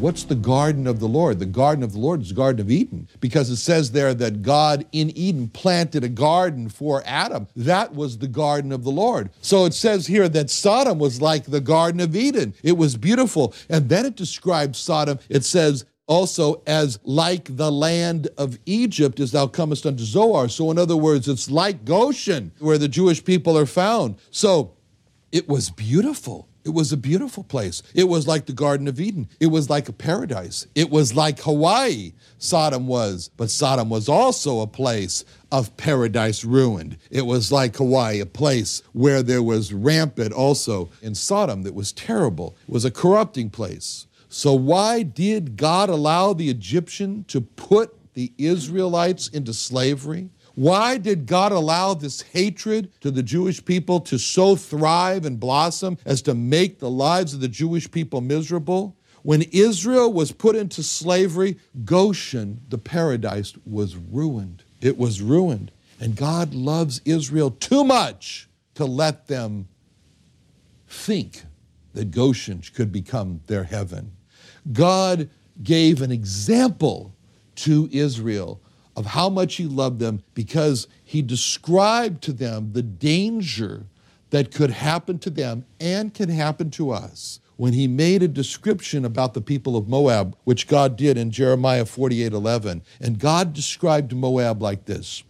What's the garden of the Lord? The garden of the Lord is the Garden of Eden because it says there that God in Eden planted a garden for Adam. That was the garden of the Lord. So it says here that Sodom was like the Garden of Eden. It was beautiful. And then it describes Sodom. It says, also as like the land of Egypt as thou comest unto Zoar. So, in other words, it's like Goshen where the Jewish people are found. So, it was beautiful. It was a beautiful place. It was like the Garden of Eden. It was like a paradise. It was like Hawaii, Sodom was. But Sodom was also a place of paradise ruined. It was like Hawaii, a place where there was rampant also in Sodom that was terrible. It was a corrupting place. So, why did God allow the Egyptian to put the Israelites into slavery? Why did God allow this hatred to the Jewish people to so thrive and blossom as to make the lives of the Jewish people miserable? When Israel was put into slavery, Goshen, the paradise, was ruined. It was ruined. And God loves Israel too much to let them think that Goshen could become their heaven. God gave an example to Israel of how much he loved them because he described to them the danger that could happen to them and can happen to us when he made a description about the people of Moab, which God did in Jeremiah 48 11. And God described Moab like this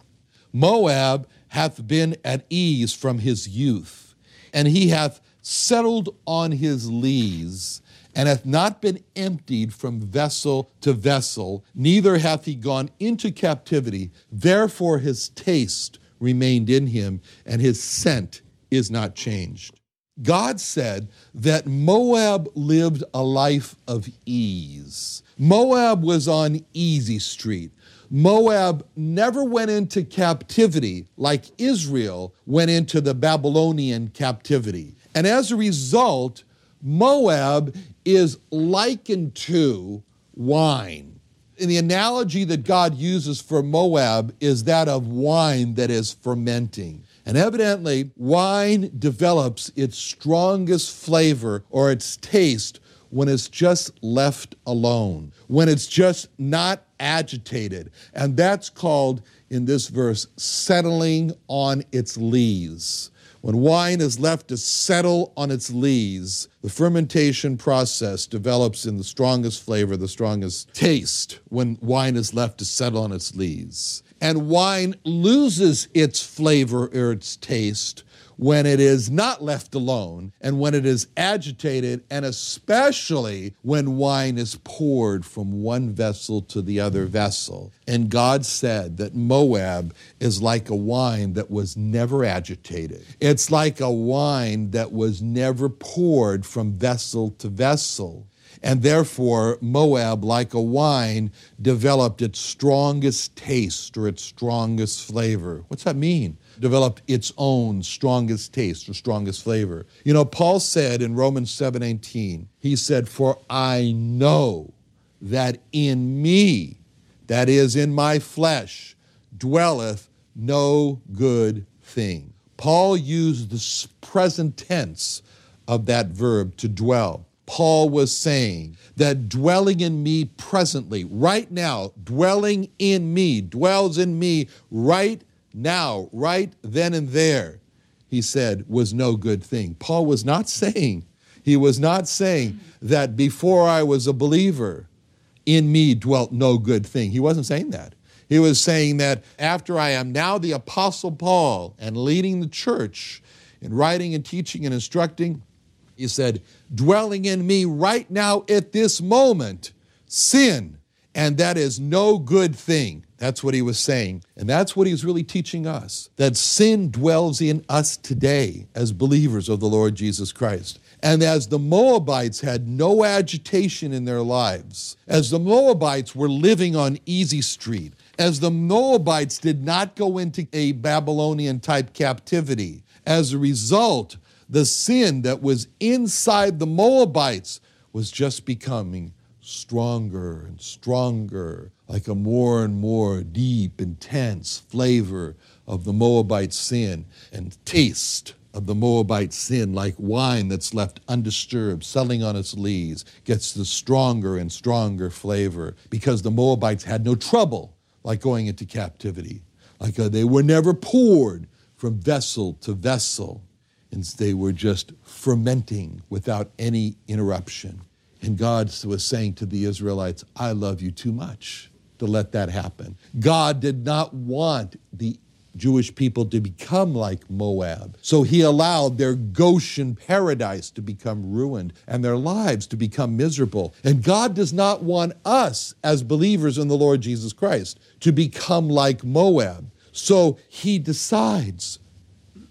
Moab hath been at ease from his youth, and he hath settled on his lees and hath not been emptied from vessel to vessel, neither hath he gone into captivity. Therefore his taste remained in him, and his scent is not changed. God said that Moab lived a life of ease. Moab was on easy street. Moab never went into captivity like Israel went into the Babylonian captivity. And as a result, Moab is likened to wine. And the analogy that God uses for Moab is that of wine that is fermenting. And evidently, wine develops its strongest flavor or its taste when it's just left alone, when it's just not agitated. And that's called, in this verse, settling on its lees. When wine is left to settle on its lees, the fermentation process develops in the strongest flavor, the strongest taste when wine is left to settle on its lees. And wine loses its flavor or its taste when it is not left alone and when it is agitated, and especially when wine is poured from one vessel to the other vessel. And God said that Moab is like a wine that was never agitated, it's like a wine that was never poured from vessel to vessel. And therefore, Moab, like a wine, developed its strongest taste or its strongest flavor. What's that mean? Developed its own strongest taste or strongest flavor. You know, Paul said in Romans 7:18, he said, "For I know that in me, that is in my flesh, dwelleth no good thing." Paul used the present tense of that verb to dwell. Paul was saying that dwelling in me presently, right now, dwelling in me, dwells in me right now, right then and there, he said, was no good thing. Paul was not saying, he was not saying that before I was a believer, in me dwelt no good thing. He wasn't saying that. He was saying that after I am now the Apostle Paul and leading the church in writing and teaching and instructing, he said, dwelling in me right now at this moment, sin, and that is no good thing. That's what he was saying. And that's what he's really teaching us that sin dwells in us today as believers of the Lord Jesus Christ. And as the Moabites had no agitation in their lives, as the Moabites were living on Easy Street, as the Moabites did not go into a Babylonian type captivity, as a result, the sin that was inside the Moabites was just becoming stronger and stronger, like a more and more deep, intense flavor of the Moabite sin and taste of the Moabite sin, like wine that's left undisturbed, selling on its lees, gets the stronger and stronger flavor because the Moabites had no trouble like going into captivity. Like uh, they were never poured from vessel to vessel, and they were just fermenting without any interruption. And God was saying to the Israelites, I love you too much to let that happen. God did not want the Jewish people to become like Moab. So he allowed their Goshen paradise to become ruined and their lives to become miserable. And God does not want us as believers in the Lord Jesus Christ to become like Moab. So he decides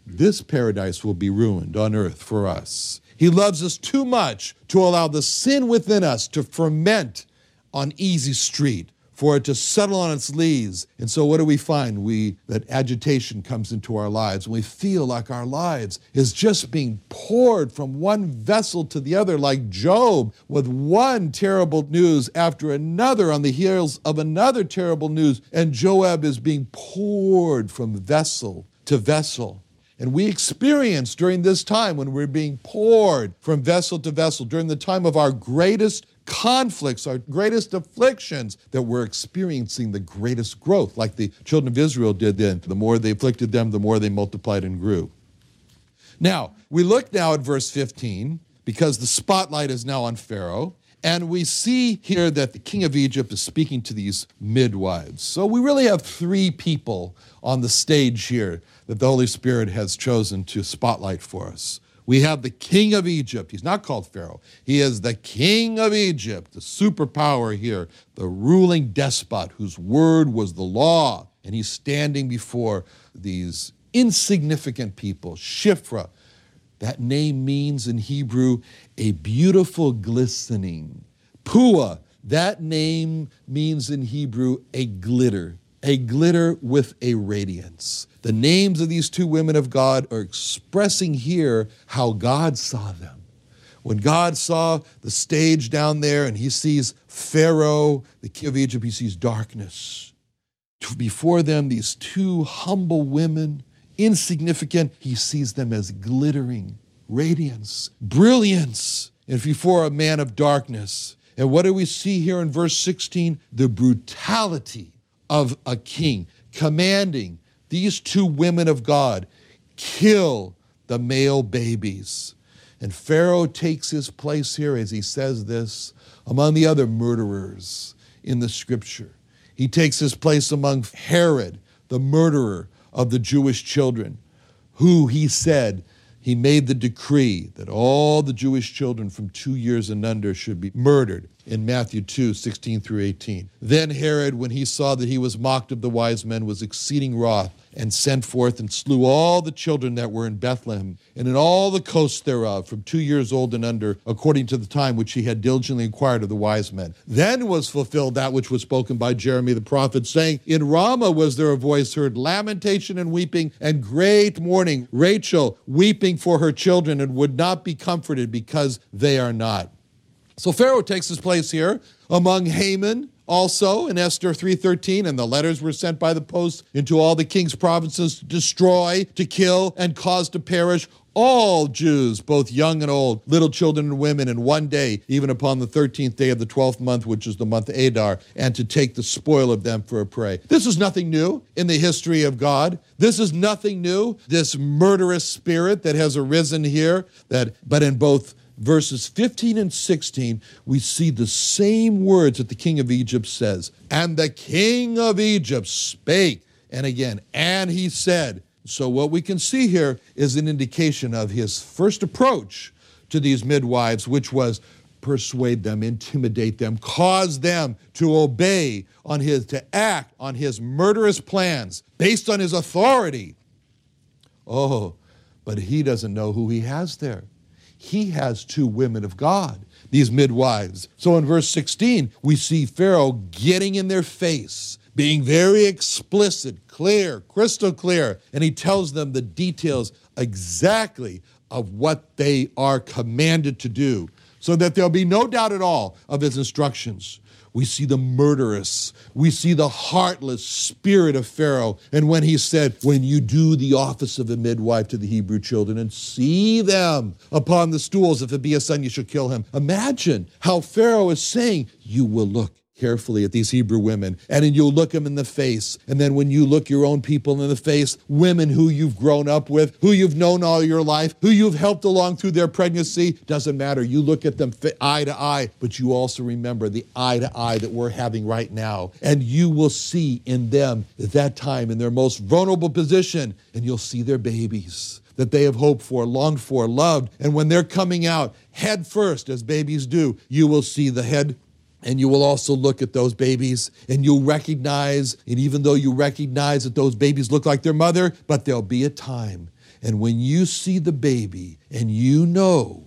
this paradise will be ruined on earth for us. He loves us too much to allow the sin within us to ferment on easy street, for it to settle on its lees. And so what do we find? We that agitation comes into our lives. And we feel like our lives is just being poured from one vessel to the other, like Job, with one terrible news after another on the heels of another terrible news. And Job is being poured from vessel to vessel. And we experience during this time when we're being poured from vessel to vessel, during the time of our greatest conflicts, our greatest afflictions, that we're experiencing the greatest growth, like the children of Israel did then. The more they afflicted them, the more they multiplied and grew. Now, we look now at verse 15 because the spotlight is now on Pharaoh. And we see here that the king of Egypt is speaking to these midwives. So we really have three people on the stage here that the Holy Spirit has chosen to spotlight for us. We have the king of Egypt. He's not called Pharaoh. He is the king of Egypt, the superpower here, the ruling despot whose word was the law. And he's standing before these insignificant people, Shiphrah. That name means in Hebrew a beautiful glistening. Puah, that name means in Hebrew a glitter, a glitter with a radiance. The names of these two women of God are expressing here how God saw them. When God saw the stage down there and he sees Pharaoh, the king of Egypt, he sees darkness. Before them, these two humble women, insignificant, he sees them as glittering, radiance, brilliance. And before a man of darkness. And what do we see here in verse 16? The brutality of a king commanding these two women of God kill the male babies. And Pharaoh takes his place here as he says this among the other murderers in the scripture. He takes his place among Herod, the murderer of the Jewish children, who he said he made the decree that all the Jewish children from two years and under should be murdered in Matthew 2 16 through 18. Then Herod, when he saw that he was mocked of the wise men, was exceeding wroth and sent forth and slew all the children that were in Bethlehem and in all the coasts thereof, from two years old and under, according to the time which he had diligently inquired of the wise men. Then was fulfilled that which was spoken by Jeremy the prophet, saying, In Ramah was there a voice heard, lamentation and weeping, and great mourning, Rachel weeping for her children, and would not be comforted because they are not. So Pharaoh takes his place here among Haman, also in Esther 3:13 and the letters were sent by the post into all the king's provinces to destroy to kill and cause to perish all Jews, both young and old, little children and women, in one day, even upon the 13th day of the 12th month, which is the month Adar, and to take the spoil of them for a prey. This is nothing new in the history of God. This is nothing new, this murderous spirit that has arisen here, that but in both verses 15 and 16, we see the same words that the king of Egypt says. And the king of Egypt spake, and again, and he said. So, what we can see here is an indication of his first approach to these midwives, which was persuade them, intimidate them, cause them to obey on his, to act on his murderous plans based on his authority. Oh, but he doesn't know who he has there he has two women of God, these midwives. So in verse 16, we see Pharaoh getting in their face, being very explicit, clear, crystal clear, and he tells them the details exactly of what they are commanded to do so that there'll be no doubt at all of his instructions. We see the murderous, we see the heartless spirit of Pharaoh. And when he said, When you do the office of a midwife to the Hebrew children and see them upon the stools, if it be a son, you shall kill him. Imagine how Pharaoh is saying, You will look carefully at these Hebrew women, and then you'll look them in the face. And then when you look your own people in the face, women who you've grown up with, who you've known all your life, who you've helped along through their pregnancy, doesn't matter. You look at them eye to eye, but you also remember the eye to eye that we're having right now. And you will see in them at that time in their most vulnerable position, and you'll see their babies that they have hoped for, longed for, loved. And when they're coming out head first, as babies do, you will see the head and you will also look at those babies and you'll recognize, and even though you recognize that those babies look like their mother, but there'll be a time. And when you see the baby and you know,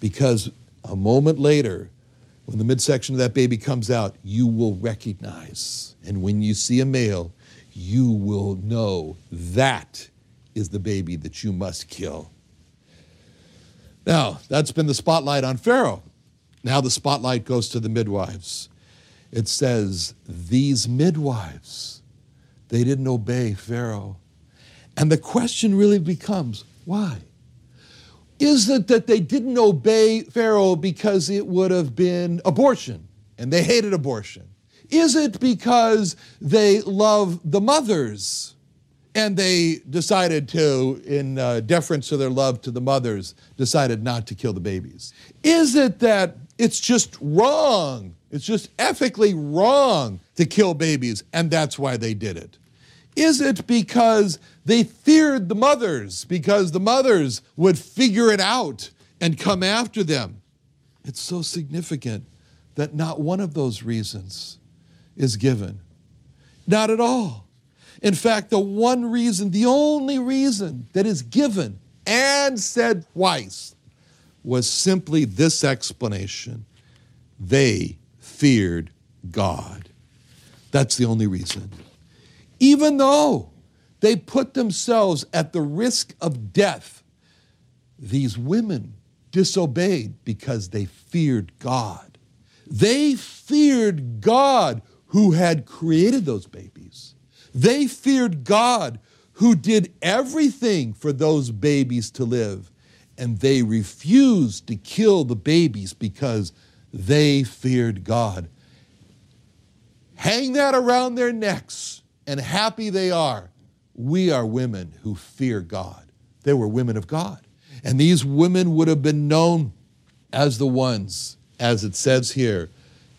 because a moment later, when the midsection of that baby comes out, you will recognize. And when you see a male, you will know that is the baby that you must kill. Now, that's been the spotlight on Pharaoh. Now the spotlight goes to the midwives. It says, These midwives, they didn't obey Pharaoh. And the question really becomes, why? Is it that they didn't obey Pharaoh because it would have been abortion and they hated abortion? Is it because they love the mothers and they decided to, in uh, deference to their love to the mothers, decided not to kill the babies? Is it that it's just wrong. It's just ethically wrong to kill babies, and that's why they did it. Is it because they feared the mothers, because the mothers would figure it out and come after them? It's so significant that not one of those reasons is given. Not at all. In fact, the one reason, the only reason that is given and said twice was simply this explanation they feared God. That's the only reason. Even though they put themselves at the risk of death, these women disobeyed because they feared God. They feared God who had created those babies. They feared God who did everything for those babies to live and they refused to kill the babies because they feared God. Hang that around their necks, and happy they are. We are women who fear God. They were women of God. And these women would have been known as the ones, as it says here,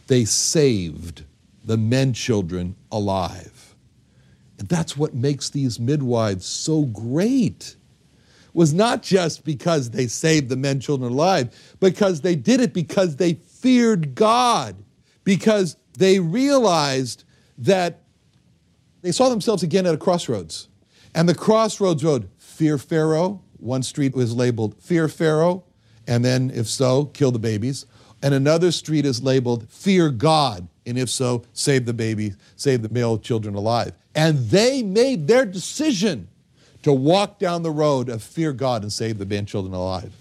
they saved the men children alive. And that's what makes these midwives so great was not just because they saved the men, children alive, because they did it because they feared God, because they realized that they saw themselves again at a crossroads. And the crossroads road, fear Pharaoh. One street was labeled fear Pharaoh, and then, if so, kill the babies. And another street is labeled fear God, and if so, save the baby, save the male children alive. And they made their decision to walk down the road of fear God and save the man children alive.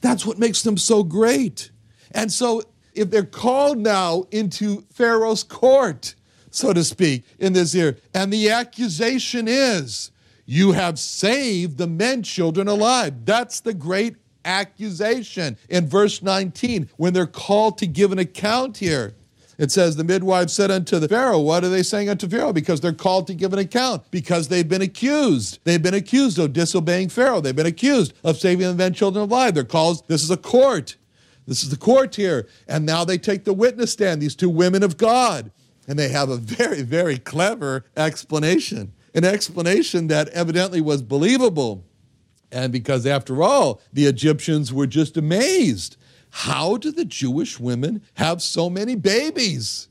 That's what makes them so great. And so, if they're called now into Pharaoh's court, so to speak, in this here, and the accusation is, you have saved the men children alive. That's the great accusation in verse 19 when they're called to give an account here. It says, The midwives said unto the Pharaoh, What are they saying unto Pharaoh? Because they're called to give an account, because they've been accused. They've been accused of disobeying Pharaoh. They've been accused of saving the men children alive. They're called, this is a court. This is the court here. And now they take the witness stand, these two women of God. And they have a very, very clever explanation, an explanation that evidently was believable. And because, after all, the Egyptians were just amazed. How do the Jewish women have so many babies?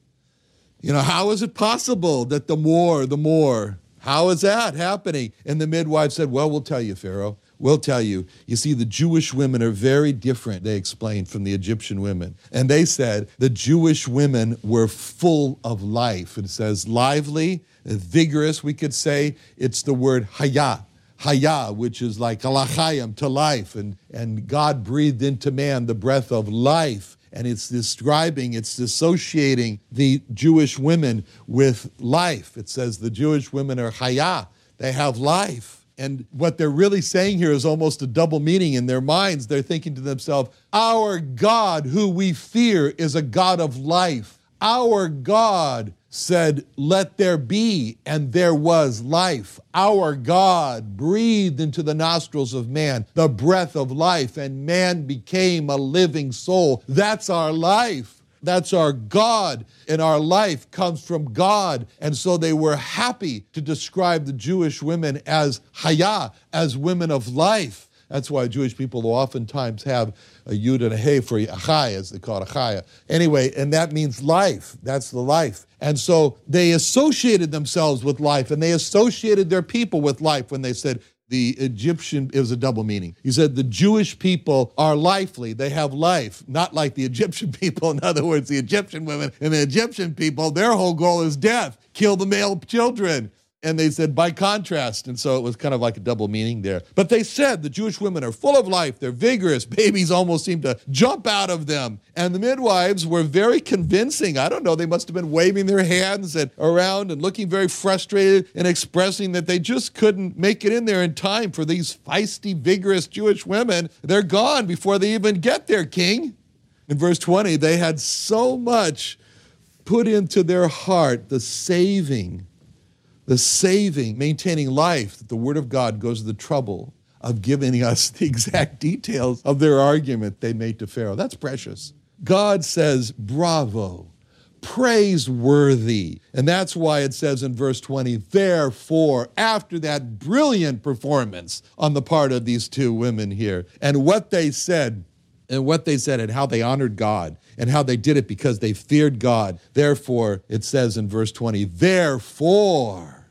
You know, how is it possible that the more, the more? How is that happening? And the midwife said, Well, we'll tell you, Pharaoh. We'll tell you. You see, the Jewish women are very different, they explained, from the Egyptian women. And they said the Jewish women were full of life. It says lively, vigorous, we could say. It's the word haya, haya, which is like alachayim, to life. And, and God breathed into man the breath of life. And it's describing, it's associating the Jewish women with life. It says the Jewish women are haya, they have life. And what they're really saying here is almost a double meaning in their minds. They're thinking to themselves, Our God, who we fear, is a God of life. Our God said, Let there be, and there was life. Our God breathed into the nostrils of man the breath of life, and man became a living soul. That's our life. That's our God, and our life comes from God. And so they were happy to describe the Jewish women as haya, as women of life. That's why Jewish people oftentimes have a yud and a hey for achai, as they call it, achaya. Anyway, and that means life. That's the life. And so they associated themselves with life, and they associated their people with life when they said, the Egyptian, it was a double meaning. He said the Jewish people are lively, they have life, not like the Egyptian people. In other words, the Egyptian women and the Egyptian people, their whole goal is death, kill the male children. And they said, by contrast. And so it was kind of like a double meaning there. But they said the Jewish women are full of life, they're vigorous, babies almost seem to jump out of them. And the midwives were very convincing. I don't know, they must have been waving their hands and around and looking very frustrated and expressing that they just couldn't make it in there in time for these feisty, vigorous Jewish women. They're gone before they even get there, king. In verse 20, they had so much put into their heart the saving the saving, maintaining life, that the Word of God goes to the trouble of giving us the exact details of their argument they made to Pharaoh. That's precious. God says, bravo, praiseworthy. And that's why it says in verse 20, therefore, after that brilliant performance on the part of these two women here, and what they said, and what they said, and how they honored God, and how they did it because they feared God. Therefore, it says in verse 20, therefore,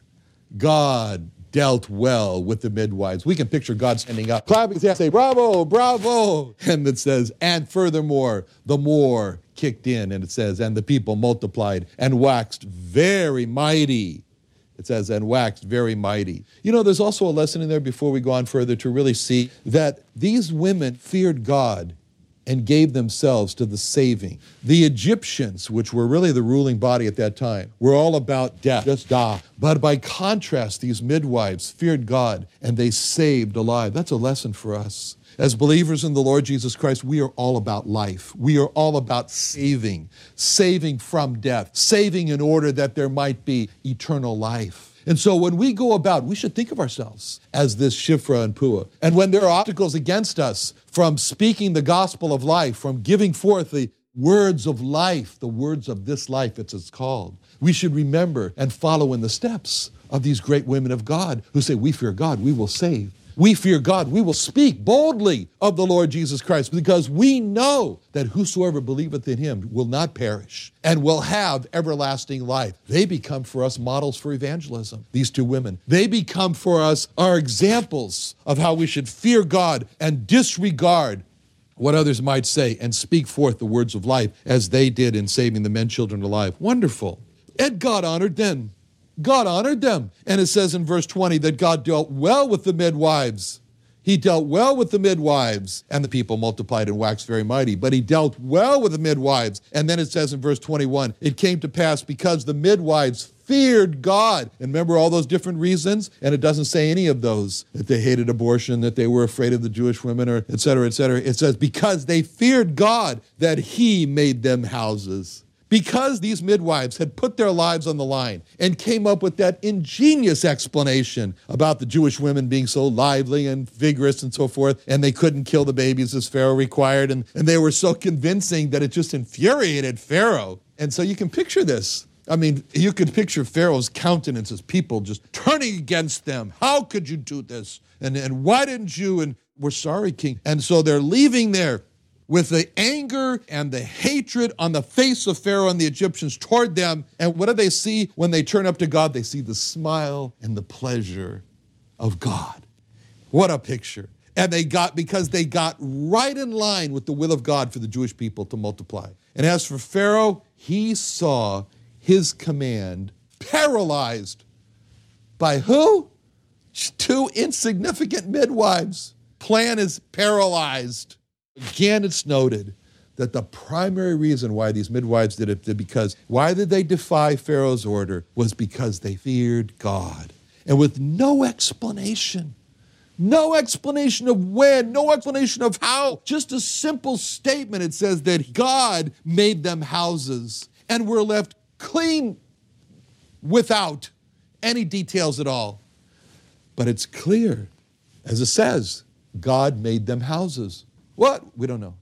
God dealt well with the midwives. We can picture God standing up, clapping his hands, say, bravo, bravo. And it says, and furthermore, the more kicked in, and it says, and the people multiplied and waxed very mighty. It says, and waxed very mighty. You know, there's also a lesson in there before we go on further to really see that these women feared God and gave themselves to the saving. The Egyptians, which were really the ruling body at that time, were all about death, just die. But by contrast, these midwives feared God and they saved alive. That's a lesson for us. As believers in the Lord Jesus Christ, we are all about life. We are all about saving, saving from death, saving in order that there might be eternal life. And so when we go about, we should think of ourselves as this Shiphrah and Puah. And when there are obstacles against us from speaking the gospel of life, from giving forth the words of life, the words of this life, it's called, we should remember and follow in the steps of these great women of God who say, We fear God, we will save we fear God, we will speak boldly of the Lord Jesus Christ because we know that whosoever believeth in him will not perish and will have everlasting life. They become for us models for evangelism, these two women. They become for us our examples of how we should fear God and disregard what others might say and speak forth the words of life as they did in saving the men children alive. Wonderful. And God honored them. God honored them. And it says in verse 20 that God dealt well with the midwives. He dealt well with the midwives, and the people multiplied and waxed very mighty. But he dealt well with the midwives. And then it says in verse 21 it came to pass because the midwives feared God. And remember all those different reasons? And it doesn't say any of those that they hated abortion, that they were afraid of the Jewish women, or et cetera, et cetera. It says because they feared God that he made them houses Because these midwives had put their lives on the line and came up with that ingenious explanation about the Jewish women being so lively and vigorous and so forth, and they couldn't kill the babies as Pharaoh required, and, and they were so convincing that it just infuriated Pharaoh. And so you can picture this. I mean, you could picture Pharaoh's countenance as people just turning against them. How could you do this? And, and why didn't you? And we're sorry, King. And so they're leaving there with the anger and the hatred on the face of Pharaoh and the Egyptians toward them. And what do they see when they turn up to God? They see the smile and the pleasure of God. What a picture. And they got, because they got right in line with the will of God for the Jewish people to multiply. And as for Pharaoh, he saw his command paralyzed by who? Two insignificant midwives. Plan is paralyzed. Again, it's noted that the primary reason why these midwives did it, because why did they defy Pharaoh's order, was because they feared God. And with no explanation, no explanation of when, no explanation of how, just a simple statement. It says that God made them houses and were left clean without any details at all. But it's clear, as it says, God made them houses. What? We don't know.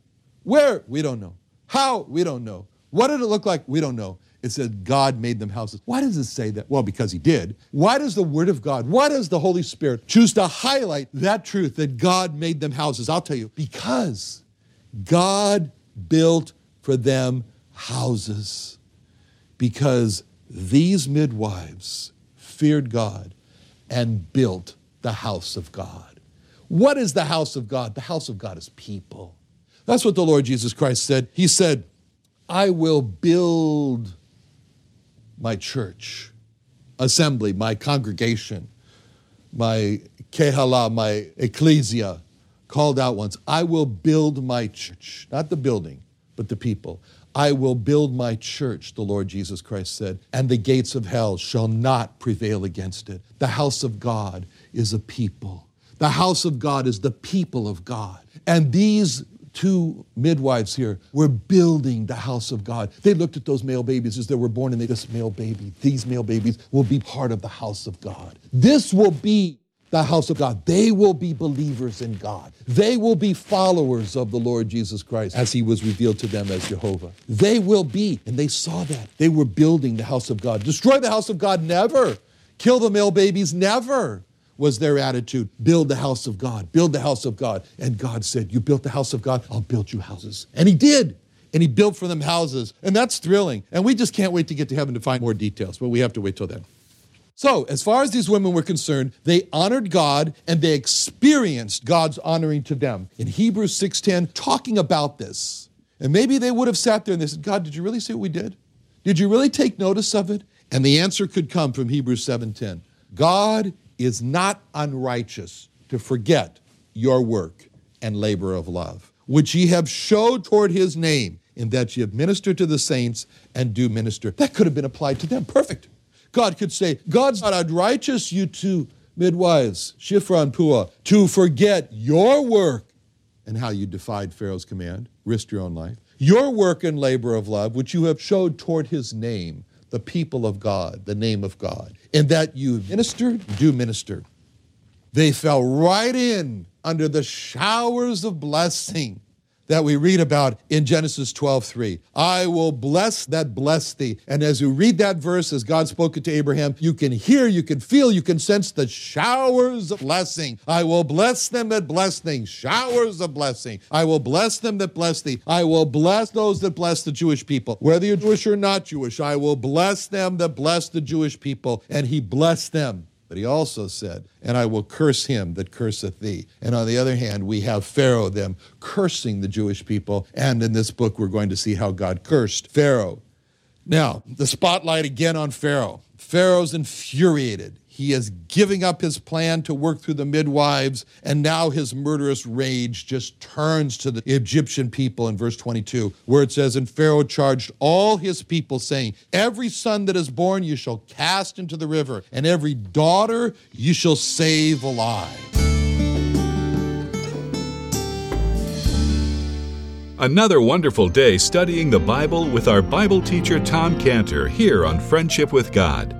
Where? We don't know. How? We don't know. What did it look like? We don't know. It said God made them houses. Why does it say that? Well, because He did. Why does the Word of God, why does the Holy Spirit choose to highlight that truth that God made them houses? I'll tell you, because God built for them houses. Because these midwives feared God and built the house of God. What is the house of God? The house of God is people. That's what the Lord Jesus Christ said. He said, I will build my church, assembly, my congregation, my kehala, my ecclesia, called out ones. I will build my church, not the building, but the people. I will build my church, the Lord Jesus Christ said, and the gates of hell shall not prevail against it. The house of God is a people. The house of God is the people of God. And these two midwives here were building the house of God. They looked at those male babies as they were born and they, this male baby, these male babies will be part of the house of God. This will be the house of God. They will be believers in God. They will be followers of the Lord Jesus Christ as he was revealed to them as Jehovah. They will be, and they saw that. They were building the house of God. Destroy the house of God, never. Kill the male babies, never was their attitude. Build the house of God, build the house of God. And God said, You built the house of God, I'll build you houses. And He did. And He built for them houses. And that's thrilling. And we just can't wait to get to heaven to find more details, but we have to wait till then. So, as far as these women were concerned, they honored God and they experienced God's honoring to them. In Hebrews 6:10, talking about this. And maybe they would have sat there and they said, God, did you really see what we did? Did you really take notice of it? And the answer could come from Hebrews 7:10. God is not unrighteous to forget your work and labor of love, which ye have showed toward his name, in that ye have ministered to the saints and do minister. That could have been applied to them. Perfect. God could say, God's not unrighteous, you two midwives, Shiphrah and Puah, to forget your work and how you defied Pharaoh's command, risked your own life, your work and labor of love, which you have showed toward his name the people of God, the name of God, and that you ministered, do minister. They fell right in under the showers of blessing that we read about in Genesis 12 3. I will bless that bless thee. And as you read that verse, as God spoke it to Abraham, you can hear, you can feel, you can sense the showers of blessing. I will bless them that bless thee, showers of blessing. I will bless them that bless thee. I will bless those that bless the Jewish people. Whether you're Jewish or not Jewish, I will bless them that bless the Jewish people. And he blessed them. But he also said, And I will curse him that curseth thee. And on the other hand, we have Pharaoh, them cursing the Jewish people. And in this book, we're going to see how God cursed Pharaoh. Now, the spotlight again on Pharaoh. Pharaoh's infuriated. He is giving up his plan to work through the midwives, and now his murderous rage just turns to the Egyptian people in verse 22, where it says, And Pharaoh charged all his people, saying, Every son that is born you shall cast into the river, and every daughter you shall save alive. Another wonderful day studying the Bible with our Bible teacher Tom Cantor here on Friendship with God.